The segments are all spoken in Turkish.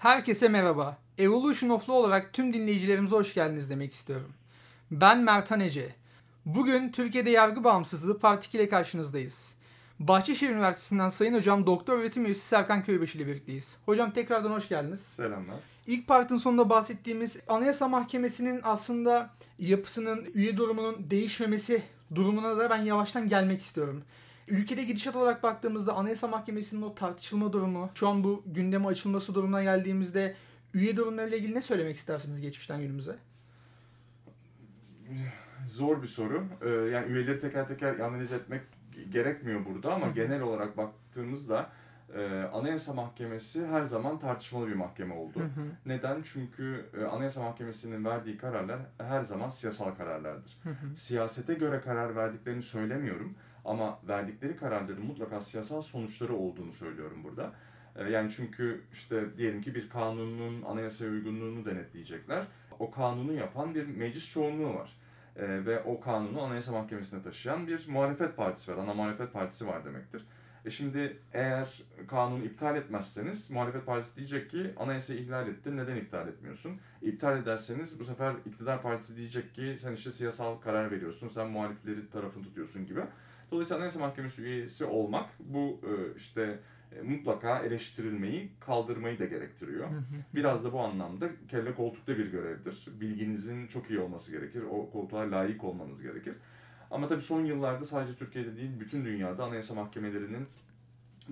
Herkese merhaba. Evolution of Law olarak tüm dinleyicilerimize hoş geldiniz demek istiyorum. Ben Mertan Ece. Bugün Türkiye'de yargı bağımsızlığı Part 2 ile karşınızdayız. Bahçeşehir Üniversitesi'nden Sayın Hocam Doktor Öğretim Üyesi Serkan Köybaşı ile birlikteyiz. Hocam tekrardan hoş geldiniz. Selamlar. İlk partın sonunda bahsettiğimiz Anayasa Mahkemesi'nin aslında yapısının, üye durumunun değişmemesi durumuna da ben yavaştan gelmek istiyorum. Ülkede gidişat olarak baktığımızda Anayasa Mahkemesi'nin o tartışılma durumu, şu an bu gündeme açılması durumuna geldiğimizde üye durumlarıyla ilgili ne söylemek istersiniz geçmişten günümüze? Zor bir soru. Ee, yani üyeleri teker teker analiz etmek gerekmiyor burada ama genel olarak baktığımızda e, Anayasa Mahkemesi her zaman tartışmalı bir mahkeme oldu. Neden? Çünkü e, Anayasa Mahkemesi'nin verdiği kararlar her zaman siyasal kararlardır. Siyasete göre karar verdiklerini söylemiyorum ama verdikleri kararların mutlaka siyasal sonuçları olduğunu söylüyorum burada. E, yani çünkü işte diyelim ki bir kanunun anayasaya uygunluğunu denetleyecekler. O kanunu yapan bir meclis çoğunluğu var. E, ve o kanunu Anayasa Mahkemesi'ne taşıyan bir muhalefet partisi var. Ana muhalefet partisi var demektir. E şimdi eğer kanunu iptal etmezseniz muhalefet partisi diyecek ki anayasayı ihlal ettin neden iptal etmiyorsun? İptal ederseniz bu sefer iktidar partisi diyecek ki sen işte siyasal karar veriyorsun, sen muhalifleri tarafını tutuyorsun gibi. Dolayısıyla Anayasa Mahkemesi üyesi olmak bu e, işte e, mutlaka eleştirilmeyi, kaldırmayı da gerektiriyor. Biraz da bu anlamda kelle koltukta bir görevdir. Bilginizin çok iyi olması gerekir. O koltuğa layık olmanız gerekir. Ama tabii son yıllarda sadece Türkiye'de değil, bütün dünyada anayasa mahkemelerinin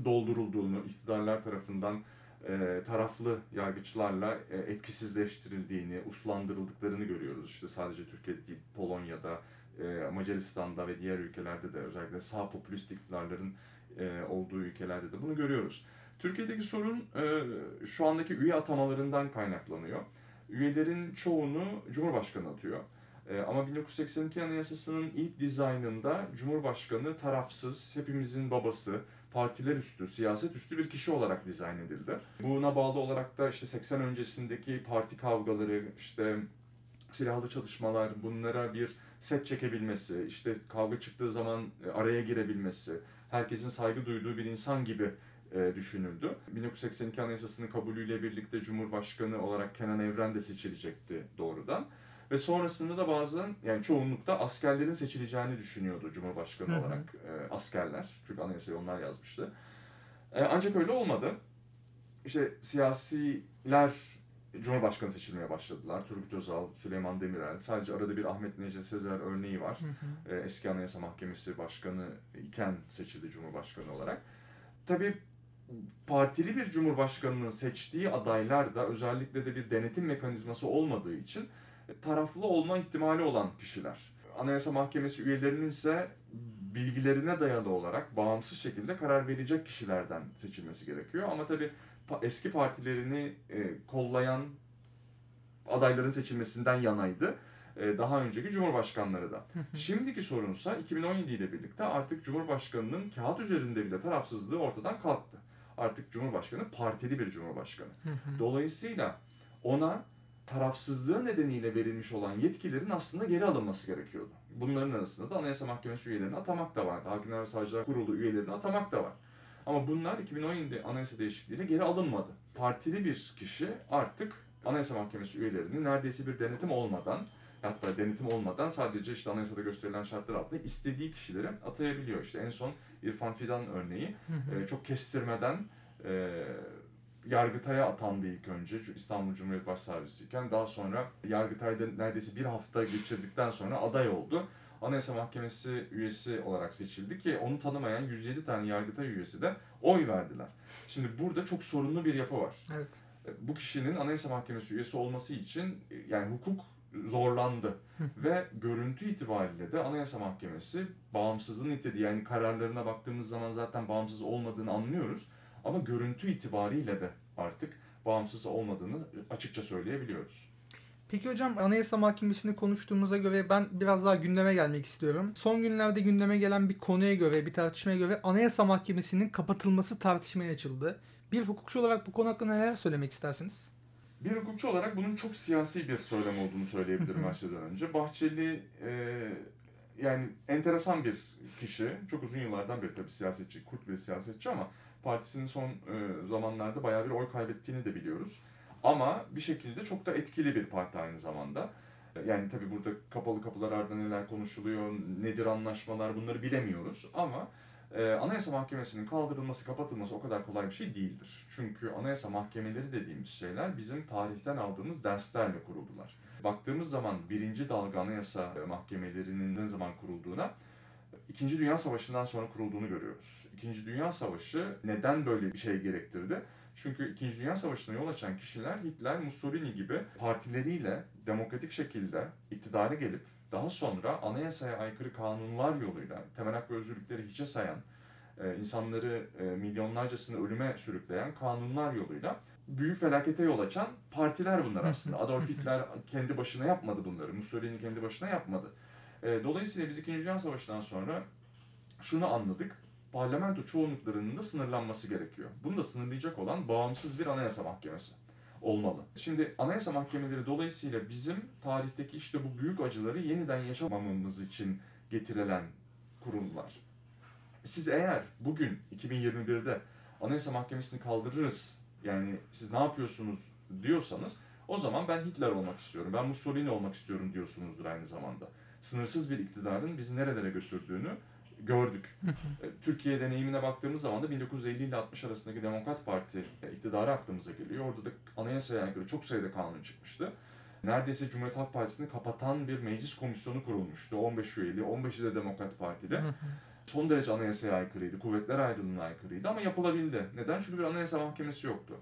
doldurulduğunu, iktidarlar tarafından e, taraflı yargıçlarla e, etkisizleştirildiğini, uslandırıldıklarını görüyoruz. İşte sadece Türkiye'de değil, Polonya'da, e, Macaristan'da ve diğer ülkelerde de özellikle sağ popülist iktidarların e, olduğu ülkelerde de bunu görüyoruz. Türkiye'deki sorun e, şu andaki üye atamalarından kaynaklanıyor. Üyelerin çoğunu Cumhurbaşkanı atıyor. E, ama 1982 Anayasası'nın ilk dizaynında Cumhurbaşkanı tarafsız, hepimizin babası, partiler üstü, siyaset üstü bir kişi olarak dizayn edildi. Buna bağlı olarak da işte 80 öncesindeki parti kavgaları, işte silahlı çalışmalar, bunlara bir set çekebilmesi, işte kavga çıktığı zaman araya girebilmesi, herkesin saygı duyduğu bir insan gibi e, düşünüldü. 1982 Anayasası'nın kabulüyle birlikte Cumhurbaşkanı olarak Kenan Evren de seçilecekti doğrudan. Ve sonrasında da bazen yani çoğunlukta askerlerin seçileceğini düşünüyordu Cumhurbaşkanı olarak e, askerler. Çünkü anayasayı onlar yazmıştı. E, ancak öyle olmadı. İşte siyasiler Cumhurbaşkanı seçilmeye başladılar. Turgut Özal, Süleyman Demirel. Sadece arada bir Ahmet Necdet Sezer örneği var. Hı hı. E, eski Anayasa Mahkemesi Başkanı iken seçildi Cumhurbaşkanı olarak. Tabii partili bir cumhurbaşkanının seçtiği adaylar da özellikle de bir denetim mekanizması olmadığı için taraflı olma ihtimali olan kişiler. Anayasa Mahkemesi üyelerinin ise bilgilerine dayalı olarak bağımsız şekilde karar verecek kişilerden seçilmesi gerekiyor. Ama tabii eski partilerini e, kollayan adayların seçilmesinden yanaydı. E, daha önceki cumhurbaşkanları da. Şimdiki sorunsa 2017 ile birlikte artık cumhurbaşkanının kağıt üzerinde bile tarafsızlığı ortadan kalktı. Artık cumhurbaşkanı partili bir cumhurbaşkanı. Dolayısıyla ona tarafsızlığı nedeniyle verilmiş olan yetkilerin aslında geri alınması gerekiyordu. Bunların arasında da Anayasa Mahkemesi üyelerini atamak da var. Hakimler ve Savcılar Kurulu üyelerini atamak da var. Ama bunlar 2017 anayasa değişikliğiyle geri alınmadı. Partili bir kişi artık Anayasa Mahkemesi üyelerini neredeyse bir denetim olmadan hatta denetim olmadan sadece işte anayasada gösterilen şartlar altında istediği kişileri atayabiliyor. İşte en son İrfan Fidan örneği. E, çok kestirmeden e, Yargıtay'a atandı ilk önce İstanbul Cumhuriyet Başsavcısıyken daha sonra Yargıtay'da neredeyse bir hafta geçirdikten sonra aday oldu. Anayasa Mahkemesi üyesi olarak seçildi ki onu tanımayan 107 tane Yargıtay üyesi de oy verdiler. Şimdi burada çok sorunlu bir yapı var. Evet. Bu kişinin Anayasa Mahkemesi üyesi olması için yani hukuk zorlandı. Ve görüntü itibariyle de Anayasa Mahkemesi bağımsızlığını yitirdi. Yani kararlarına baktığımız zaman zaten bağımsız olmadığını anlıyoruz. Ama görüntü itibariyle de artık bağımsız olmadığını açıkça söyleyebiliyoruz. Peki hocam Anayasa Mahkemesi'ni konuştuğumuza göre ben biraz daha gündeme gelmek istiyorum. Son günlerde gündeme gelen bir konuya göre, bir tartışmaya göre Anayasa Mahkemesi'nin kapatılması tartışmaya açıldı. Bir hukukçu olarak bu konu hakkında neler söylemek istersiniz? Bir hukukçu olarak bunun çok siyasi bir söylem olduğunu söyleyebilirim şeyden önce. Bahçeli e, yani enteresan bir kişi. Çok uzun yıllardan beri tabii siyasetçi, kurt bir siyasetçi ama partisinin son e, zamanlarda bayağı bir oy kaybettiğini de biliyoruz. Ama bir şekilde çok da etkili bir parti aynı zamanda. Yani tabii burada kapalı kapılar ardında neler konuşuluyor, nedir anlaşmalar bunları bilemiyoruz. Ama e, Anayasa Mahkemesi'nin kaldırılması, kapatılması o kadar kolay bir şey değildir. Çünkü Anayasa Mahkemeleri dediğimiz şeyler bizim tarihten aldığımız derslerle kuruldular. Baktığımız zaman birinci dalga Anayasa Mahkemelerinin ne zaman kurulduğuna İkinci Dünya Savaşı'ndan sonra kurulduğunu görüyoruz. İkinci Dünya Savaşı neden böyle bir şey gerektirdi? Çünkü İkinci Dünya Savaşı'na yol açan kişiler Hitler, Mussolini gibi partileriyle demokratik şekilde iktidara gelip daha sonra anayasaya aykırı kanunlar yoluyla temel hak ve özgürlükleri hiçe sayan, e, insanları e, milyonlarcasını ölüme sürükleyen kanunlar yoluyla büyük felakete yol açan partiler bunlar aslında. Adolf Hitler kendi başına yapmadı bunları. Mussolini kendi başına yapmadı. E, dolayısıyla biz İkinci Dünya Savaşı'ndan sonra şunu anladık. Parlamento çoğunluklarının da sınırlanması gerekiyor. Bunu da sınırlayacak olan bağımsız bir anayasa mahkemesi olmalı. Şimdi anayasa mahkemeleri dolayısıyla bizim tarihteki işte bu büyük acıları yeniden yaşamamamız için getirilen kurumlar. Siz eğer bugün 2021'de anayasa mahkemesini kaldırırız yani siz ne yapıyorsunuz diyorsanız o zaman ben Hitler olmak istiyorum, ben Mussolini olmak istiyorum diyorsunuzdur aynı zamanda. Sınırsız bir iktidarın bizi nerelere götürdüğünü gördük. E, Türkiye deneyimine baktığımız zaman da 1950 ile 60 arasındaki Demokrat Parti iktidarı aklımıza geliyor. Orada da anayasaya aykırı çok sayıda kanun çıkmıştı. Neredeyse Cumhuriyet Halk Partisi'ni kapatan bir meclis komisyonu kurulmuştu. 15 üyeli, 15'i de Demokrat Parti'de. Son derece anayasaya aykırıydı, kuvvetler ayrılığına aykırıydı ama yapılabildi. Neden? Çünkü bir anayasa mahkemesi yoktu.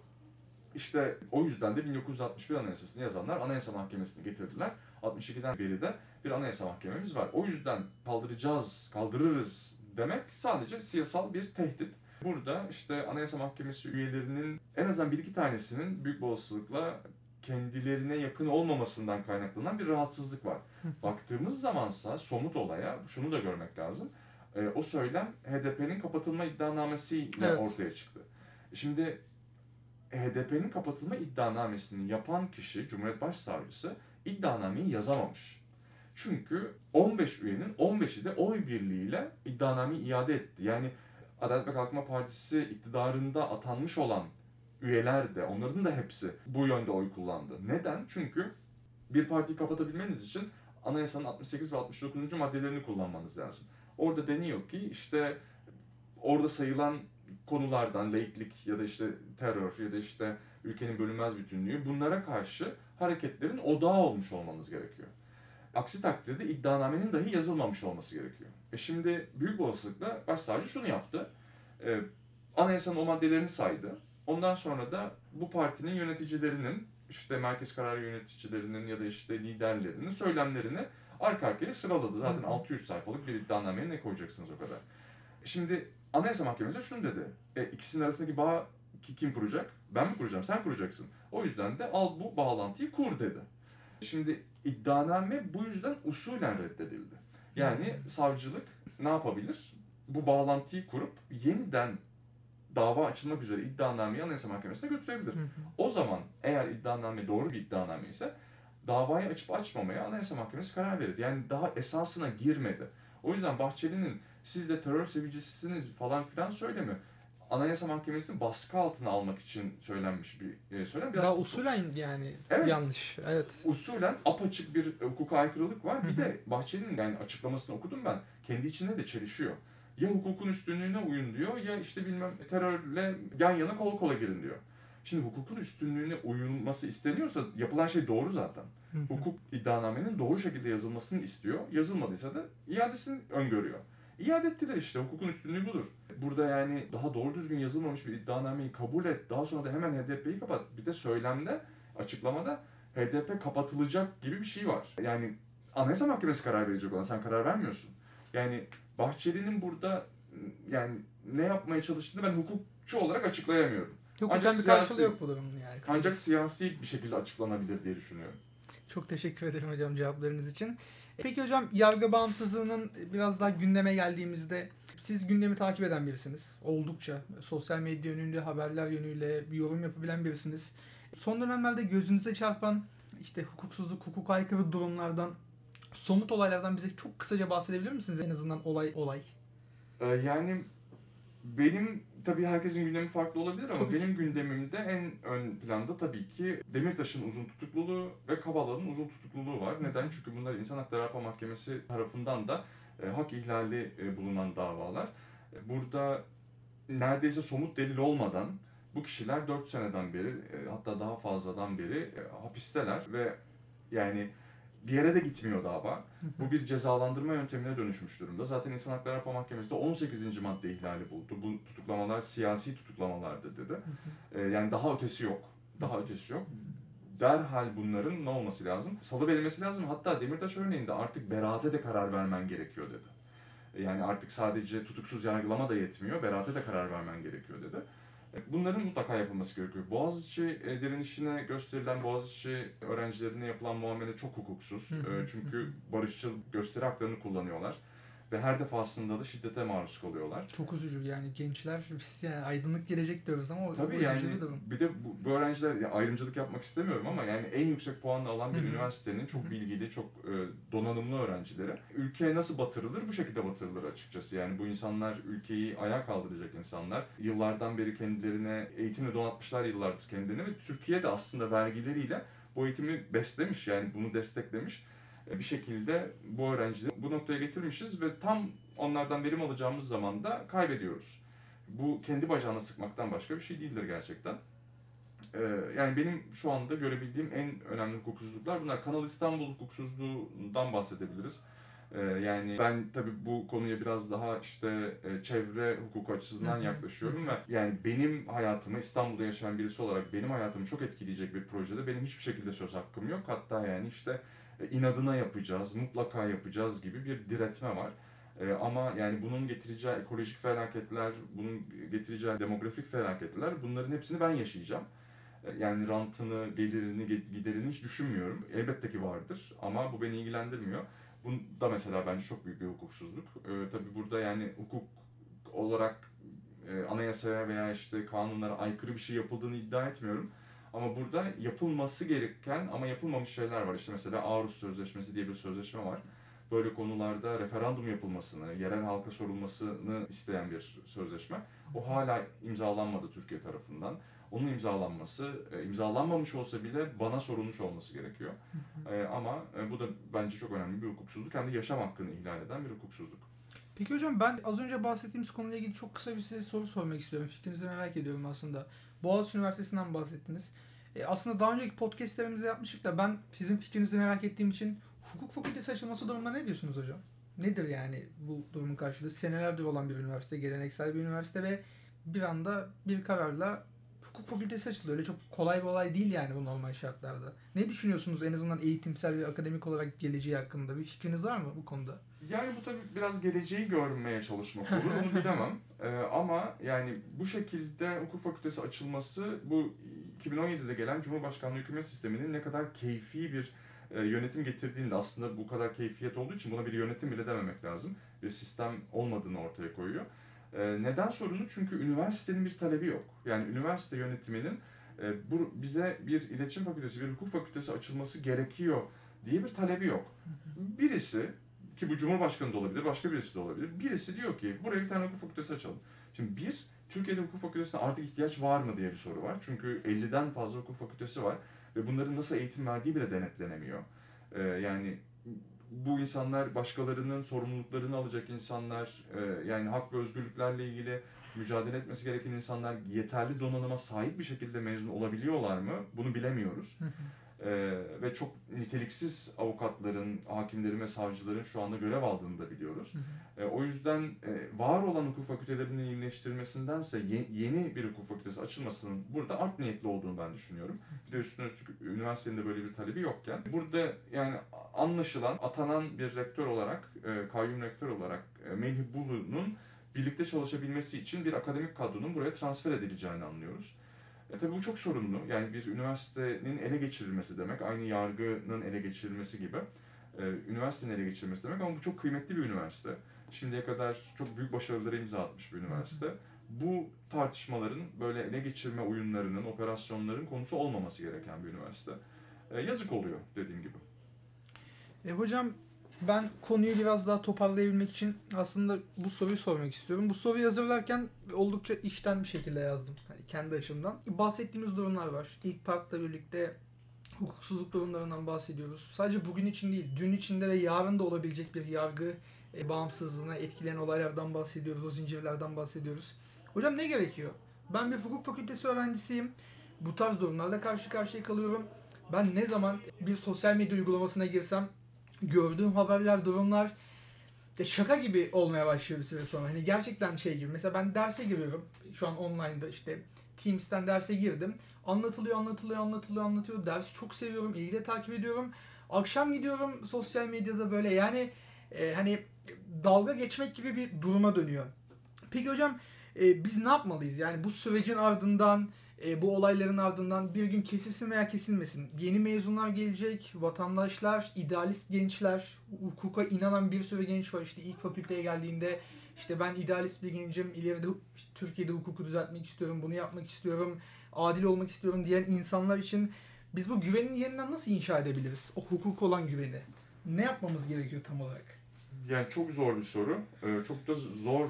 İşte o yüzden de 1961 Anayasası'nı yazanlar Anayasa Mahkemesi'ni getirdiler. 62'den beri de bir anayasa mahkememiz var. O yüzden kaldıracağız, kaldırırız demek sadece siyasal bir tehdit. Burada işte Anayasa Mahkemesi üyelerinin en azından bir iki tanesinin büyük bir olasılıkla kendilerine yakın olmamasından kaynaklanan bir rahatsızlık var. Baktığımız zamansa somut olaya şunu da görmek lazım. E, o söylem HDP'nin kapatılma iddianamesiyle Evet. ortaya çıktı. Şimdi HDP'nin kapatılma iddianamesini yapan kişi Cumhuriyet Başsavcısı iddianameyi yazamamış. Çünkü 15 üyenin 15'i de oy birliğiyle iddianameyi iade etti. Yani Adalet ve Kalkınma Partisi iktidarında atanmış olan üyeler de onların da hepsi bu yönde oy kullandı. Neden? Çünkü bir partiyi kapatabilmeniz için anayasanın 68 ve 69. maddelerini kullanmanız lazım. Orada deniyor ki işte orada sayılan konulardan laiklik ya da işte terör ya da işte ülkenin bölünmez bütünlüğü bunlara karşı hareketlerin odağı olmuş olmanız gerekiyor. Aksi takdirde iddianamenin dahi yazılmamış olması gerekiyor. E şimdi büyük olasılıkla başsavcı şunu yaptı. E, anayasanın o maddelerini saydı. Ondan sonra da bu partinin yöneticilerinin işte merkez karar yöneticilerinin ya da işte liderlerinin söylemlerini arka arkaya sıraladı. Zaten Hı hı. 600 sayfalık bir iddianameye ne koyacaksınız o kadar. Şimdi Anayasa Mahkemesi şunu dedi. E, ikisinin arasındaki bağ ki- kim kuracak? Ben mi kuracağım? Sen kuracaksın. O yüzden de al bu bağlantıyı kur dedi. Şimdi iddianame bu yüzden usulen reddedildi. Yani savcılık ne yapabilir? Bu bağlantıyı kurup yeniden dava açılmak üzere iddianameyi Anayasa Mahkemesi'ne götürebilir. O zaman eğer iddianame doğru bir iddianame ise davayı açıp açmamaya Anayasa Mahkemesi karar verir. Yani daha esasına girmedi. O yüzden Bahçeli'nin siz de terör sevicisiniz falan filan söylemi Anayasa Mahkemesi'ni baskı altına almak için söylenmiş bir e, söylem. Biraz Daha usulen yani Evet. yanlış. Evet. usulen apaçık bir hukuka aykırılık var. Bir de Bahçeli'nin yani açıklamasını okudum ben. Kendi içinde de çelişiyor. Ya hukukun üstünlüğüne uyun diyor ya işte bilmem terörle yan yana kol kola girin diyor. Şimdi hukukun üstünlüğüne uyulması isteniyorsa yapılan şey doğru zaten. Hukuk iddianamenin doğru şekilde yazılmasını istiyor. Yazılmadıysa da iadesini öngörüyor. İade ettiler işte. Hukukun üstünlüğü budur. Burada yani daha doğru düzgün yazılmamış bir iddianameyi kabul et. Daha sonra da hemen HDP'yi kapat. Bir de söylemde, açıklamada HDP kapatılacak gibi bir şey var. Yani Anayasa Mahkemesi karar verecek olan sen karar vermiyorsun. Yani Bahçeli'nin burada yani ne yapmaya çalıştığını ben hukukçu olarak açıklayamıyorum. Yok Ancak bir siyasi- karşılığı yok bu durumun yani. Ancak kısacası. siyasi bir şekilde açıklanabilir diye düşünüyorum. Çok teşekkür ederim hocam cevaplarınız için. Peki hocam yargı bağımsızlığının biraz daha gündeme geldiğimizde siz gündemi takip eden birisiniz. Oldukça sosyal medya yönüyle, haberler yönüyle bir yorum yapabilen birisiniz. Son dönemlerde gözünüze çarpan işte hukuksuzluk, hukuk aykırı durumlardan, somut olaylardan bize çok kısaca bahsedebilir misiniz en azından olay olay? Ee, yani benim tabii herkesin gündemi farklı olabilir ama Tabii benim gündemimde en ön planda tabii ki Demirtaş'ın uzun tutukluluğu ve Kavala'nın uzun tutukluluğu var. Neden? Çünkü bunlar İnsan Hakları Avrupa Mahkemesi tarafından da e, hak ihlali e, bulunan davalar. E, burada neredeyse somut delil olmadan bu kişiler 4 seneden beri e, hatta daha fazladan beri e, hapisteler ve yani bir yere de gitmiyor dava. Bu bir cezalandırma yöntemine dönüşmüş durumda. Zaten İnsan Hakları Avrupa Mahkemesi de 18. madde ihlali buldu. Bu tutuklamalar siyasi tutuklamalardı dedi. E, yani daha ötesi yok. Daha ötesi yok. Derhal bunların ne olması lazım? Salı verilmesi lazım. Hatta Demirtaş örneğinde artık beraate de karar vermen gerekiyor dedi. E, Yani artık sadece tutuksuz yargılama da yetmiyor, beraate de karar vermen gerekiyor dedi. E, Bunların mutlaka yapılması gerekiyor. Boğaziçi e, direnişine gösterilen Boğaziçi öğrencilerine yapılan muamele çok hukuksuz. E, Çünkü barışçıl gösteri haklarını kullanıyorlar. Ve her defasında da şiddete maruz kalıyorlar. Çok üzücü yani gençler biz yani aydınlık gelecek diyoruz ama o Tabii üzücü yani bir durum. bir de bu, bu öğrenciler ya ayrımcılık yapmak istemiyorum ama yani en yüksek puanla alan bir üniversitenin çok bilgili, çok e, donanımlı öğrencileri ülkeye nasıl batırılır? Bu şekilde batırılır açıkçası. Yani bu insanlar ülkeyi ayağa kaldıracak insanlar. Yıllardan beri kendilerine eğitimle donatmışlar yıllardır kendilerini ve Türkiye de aslında vergileriyle bu eğitimi beslemiş yani bunu desteklemiş. Bir şekilde bu öğrencileri bu noktaya getirmişiz ve tam onlardan verim alacağımız zaman da kaybediyoruz bu kendi bacağına sıkmaktan başka bir şey değildir gerçekten. Ee, yani benim şu anda görebildiğim en önemli hukuksuzluklar bunlar. Kanal İstanbul hukuksuzluğundan bahsedebiliriz. Ee, yani ben tabii bu konuya biraz daha işte e, çevre hukuku açısından yaklaşıyorum ve yani benim hayatımı İstanbul'da yaşayan birisi olarak benim hayatımı çok etkileyecek bir projede benim hiçbir şekilde söz hakkım yok. Hatta yani işte inadına yapacağız, mutlaka yapacağız gibi bir diretme var. Ee, ama yani bunun getireceği ekolojik felaketler, bunun getireceği demografik felaketler bunların hepsini ben yaşayacağım. Ee, yani rantını, gelirini, ge- giderini hiç düşünmüyorum. Elbette ki vardır ama bu beni ilgilendirmiyor. Bu da mesela bence çok büyük bir hukuksuzluk. Ee, tabii burada yani hukuk olarak e, anayasaya veya işte kanunlara aykırı bir şey yapıldığını iddia etmiyorum. Ama burada yapılması gereken ama yapılmamış şeyler var. İşte mesela Aarhus Sözleşmesi diye bir sözleşme var böyle konularda referandum yapılmasını, yerel halka sorulmasını isteyen bir sözleşme. O hala imzalanmadı Türkiye tarafından. Onun imzalanması, e, imzalanmamış olsa bile bana sorulmuş olması gerekiyor. E, ama e, bu da bence çok önemli bir hukuksuzluk. Hem de yaşam hakkını ihlal eden bir hukuksuzluk. Peki hocam ben az önce bahsettiğimiz konuyla ilgili çok kısa bir size soru sormak istiyorum. Fikrinizi merak ediyorum aslında. Boğaziçi Üniversitesi'nden bahsettiniz. E, aslında daha önceki podcastlerimizde yapmıştık da ben sizin fikrinizi merak ettiğim için hukuk fakültesi açılması durumunda ne diyorsunuz hocam? Nedir yani bu durumun karşılığı? Senelerdir olan bir üniversite, geleneksel bir üniversite ve bir anda bir kararla hukuk fakültesi açıldı. Öyle çok kolay bir olay değil yani bu normal şartlarda. Ne düşünüyorsunuz en azından eğitimsel ve akademik olarak geleceği hakkında? Bir fikriniz var mı bu konuda? Yani bu tabii biraz geleceği görmeye çalışmak olur, onu bilemem. Ee, ama yani bu şekilde hukuk fakültesi açılması bu 2017'de gelen Cumhurbaşkanlığı hükümet sisteminin ne kadar keyfi bir e, yönetim getirdiğini de aslında bu kadar keyfiyet olduğu için buna bir yönetim bile dememek lazım. Bir sistem olmadığını ortaya koyuyor. E, neden sorunu? Çünkü üniversitenin bir talebi yok. Yani üniversite yönetiminin e, bu bize bir iletişim fakültesi, bir hukuk fakültesi açılması gerekiyor diye bir talebi yok. Birisi ki bu Cumhurbaşkanı da olabilir, başka birisi de olabilir. Birisi diyor ki buraya bir tane hukuk fakültesi açalım. Şimdi bir, Türkiye'de hukuk fakültesine artık ihtiyaç var mı diye bir soru var. Çünkü 50'den fazla hukuk fakültesi var ve bunların nasıl eğitim verdiği bile denetlenemiyor. Ee, yani bu insanlar başkalarının sorumluluklarını alacak insanlar, e, yani hak ve özgürlüklerle ilgili mücadele etmesi gereken insanlar yeterli donanıma sahip bir şekilde mezun olabiliyorlar mı? Bunu bilemiyoruz. Ee, ve çok niteliksiz avukatların, hakimlerin ve savcıların şu anda görev aldığını da biliyoruz. Ee, o yüzden e, var olan hukuk fakültelerinin iyileştirilmesindense ye- yeni bir hukuk fakültesi açılmasının burada art niyetli olduğunu ben düşünüyorum. Bir de üstüne üstlük üniversitenin de böyle bir talebi yokken. Burada yani anlaşılan, atanan bir rektör olarak, e, kayyum rektör olarak e, Melih Bulu'nun birlikte çalışabilmesi için bir akademik kadronun buraya transfer edileceğini anlıyoruz. E tabii bu çok sorunlu. Yani bir üniversitenin ele geçirilmesi demek, aynı yargının ele geçirilmesi gibi. E, üniversitenin ele geçirilmesi demek ama bu çok kıymetli bir üniversite. Şimdiye kadar çok büyük başarılara imza atmış bir üniversite. Bu tartışmaların böyle ele geçirme oyunlarının, operasyonların konusu olmaması gereken bir üniversite. E, yazık oluyor dediğim gibi. E hocam Ben konuyu biraz daha toparlayabilmek için aslında bu soruyu sormak istiyorum. Bu soruyu hazırlarken oldukça içten bir şekilde yazdım. Hani kendi açımdan. Bahsettiğimiz durumlar var. İlk partla birlikte hukuksuzluk durumlarından bahsediyoruz. Sadece bugün için değil, dün içinde ve yarın da olabilecek bir yargı e, bağımsızlığına etkileyen olaylardan bahsediyoruz, o zincirlerden bahsediyoruz. Hocam ne gerekiyor? Ben bir hukuk fakültesi öğrencisiyim. Bu tarz durumlarla karşı karşıya kalıyorum. Ben ne zaman bir sosyal medya uygulamasına girsem gördüğüm haberler, durumlar de şaka gibi olmaya başlıyor bir süre sonra. Hani gerçekten şey gibi. Mesela ben derse giriyorum. Şu an online'da işte Teams'ten derse girdim. Anlatılıyor, anlatılıyor, anlatılıyor, anlatıyor. Dersi çok seviyorum, ilgiyle takip ediyorum. Akşam gidiyorum sosyal medyada böyle yani e, hani dalga geçmek gibi bir duruma dönüyor. Peki hocam e, biz ne yapmalıyız? Yani bu sürecin ardından e, bu olayların ardından bir gün kesilsin veya kesilmesin. Yeni mezunlar gelecek, vatandaşlar, idealist gençler, hukuka inanan bir sürü genç var. İşte ilk fakülteye geldiğinde işte ben idealist bir gencim, ileride Türkiye'de hukuku düzeltmek istiyorum, bunu yapmak istiyorum, adil olmak istiyorum diyen insanlar için biz bu güvenin yeniden nasıl inşa edebiliriz? O hukuk olan güveni. Ne yapmamız gerekiyor tam olarak? Yani çok zor bir soru. Ee, çok da zor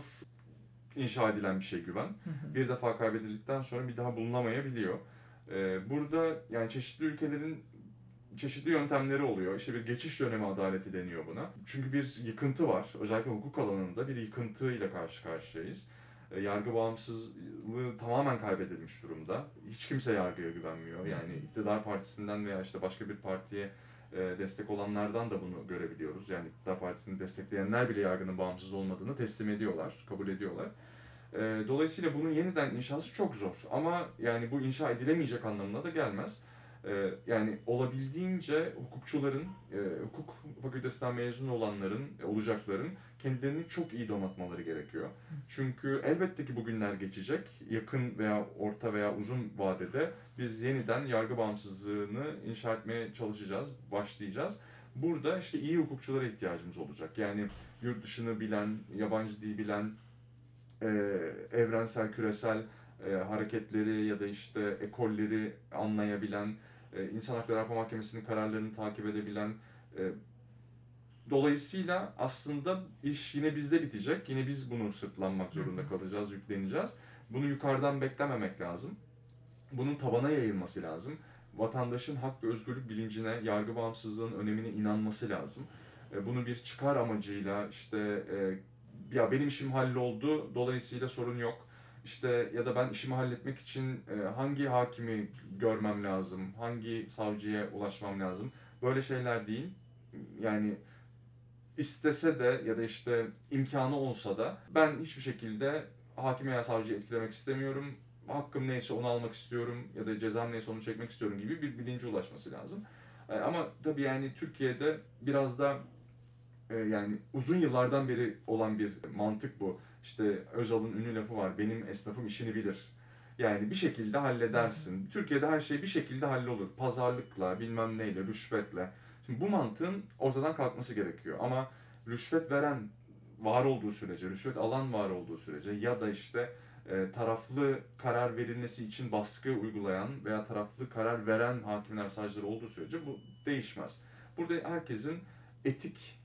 inşa edilen bir şey güven. Bir defa kaybedildikten sonra bir daha bulunamayabiliyor. Ee, burada yani çeşitli ülkelerin çeşitli yöntemleri oluyor. İşte bir geçiş dönemi adaleti deniyor buna. Çünkü bir yıkıntı var. Özellikle hukuk alanında bir yıkıntıyla karşı karşıyayız. Ee, yargı bağımsızlığı tamamen kaybedilmiş durumda. Hiç kimse yargıya güvenmiyor. Yani iktidar partisinden veya işte başka bir partiye e, destek olanlardan da bunu görebiliyoruz. Yani iktidar partisini destekleyenler bile yargının bağımsız olmadığını teslim ediyorlar, kabul ediyorlar. E, dolayısıyla bunun yeniden inşası çok zor. Ama yani bu inşa edilemeyecek anlamına da gelmez. E, yani olabildiğince hukukçuların, hukuk fakültesinden mezun olanların, olacakların kendilerini çok iyi donatmaları gerekiyor. Çünkü elbette ki bu geçecek. Yakın veya orta veya uzun vadede biz yeniden yargı bağımsızlığını inşa etmeye çalışacağız, başlayacağız. Burada işte iyi hukukçulara ihtiyacımız olacak. Yani yurt dışını bilen, yabancı dil bilen, e, evrensel, küresel e, hareketleri ya da işte ekolleri anlayabilen, e, İnsan Hakları Avrupa Mahkemesi'nin kararlarını takip edebilen, e, Dolayısıyla aslında iş yine bizde bitecek. Yine biz bunu sırtlanmak zorunda kalacağız, yükleneceğiz. Bunu yukarıdan beklememek lazım. Bunun tabana yayılması lazım. Vatandaşın hak ve özgürlük bilincine, yargı bağımsızlığının önemine inanması lazım. E, bunu bir çıkar amacıyla işte e, ya benim işim halloldu dolayısıyla sorun yok. İşte ya da ben işimi halletmek için e, hangi hakimi görmem lazım, hangi savcıya ulaşmam lazım. Böyle şeyler değil. Yani istese de ya da işte imkanı olsa da ben hiçbir şekilde hakim veya savcıyı etkilemek istemiyorum. Hakkım neyse onu almak istiyorum ya da cezam neyse onu çekmek istiyorum gibi bir bilince ulaşması lazım. E, ama tabii yani Türkiye'de biraz da e, yani uzun yıllardan beri olan bir mantık bu. İşte Özal'ın ünlü lafı var. Benim esnafım işini bilir. Yani bir şekilde halledersin. Türkiye'de her şey bir şekilde hallolur. Pazarlıkla, bilmem neyle, rüşvetle. Şimdi bu mantığın ortadan kalkması gerekiyor. Ama rüşvet veren var olduğu sürece, rüşvet alan var olduğu sürece ya da işte e, taraflı karar verilmesi için baskı uygulayan veya taraflı karar veren hakimler, savcılar olduğu sürece bu değişmez. Burada herkesin etik,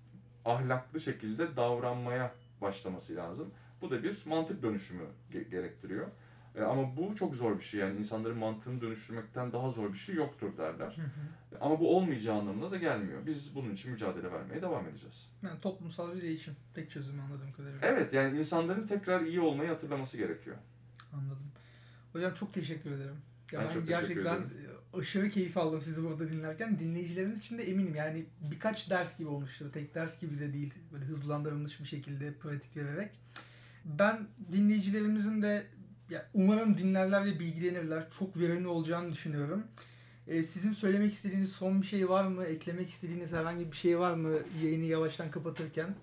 ahlaklı şekilde davranmaya başlaması lazım. Bu da bir mantık dönüşümü ge- gerektiriyor. E, ama bu çok zor bir şey yani insanların mantığını dönüştürmekten daha zor bir şey yoktur derler. Hı hı. Ama bu olmayacağı anlamına da gelmiyor. Biz bunun için mücadele vermeye devam edeceğiz. Yani toplumsal bir değişim. Tek çözüm anladığım kadarıyla. Evet yani insanların tekrar iyi olmayı hatırlaması gerekiyor. Anladım. Hocam çok teşekkür ederim. Ya Ben ben, çok gerçekten ederim. aşırı keyif aldım sizi burada dinlerken. Dinleyicilerimiz için de eminim yani birkaç ders gibi olmuştur. Tek ders gibi de değil. Böyle hızlandırılmış bir şekilde pratik vererek. Ben dinleyicilerimizin de ya umarım dinlerler ve bilgilenirler. Çok verimli olacağını düşünüyorum. Ee, sizin söylemek istediğiniz son bir şey var mı? Eklemek istediğiniz herhangi bir şey var mı yayını yavaştan kapatırken?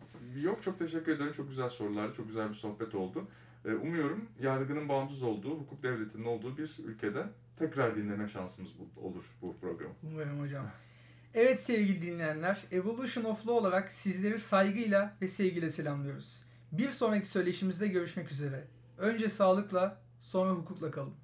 Yok çok teşekkür ederim. Çok güzel sorular, çok güzel bir sohbet oldu. Ee, Umuyorum yargının bağımsız olduğu, hukuk devletinin olduğu bir ülkede tekrar dinleme şansımız olur bu programı. Umarım hocam. Evet sevgili dinleyenler, Evolution of Law olarak sizleri saygıyla ve sevgiyle selamlıyoruz. Bir sonraki söyleşimizde görüşmek üzere. Önce sağlıkla, sonra hukukla kalın.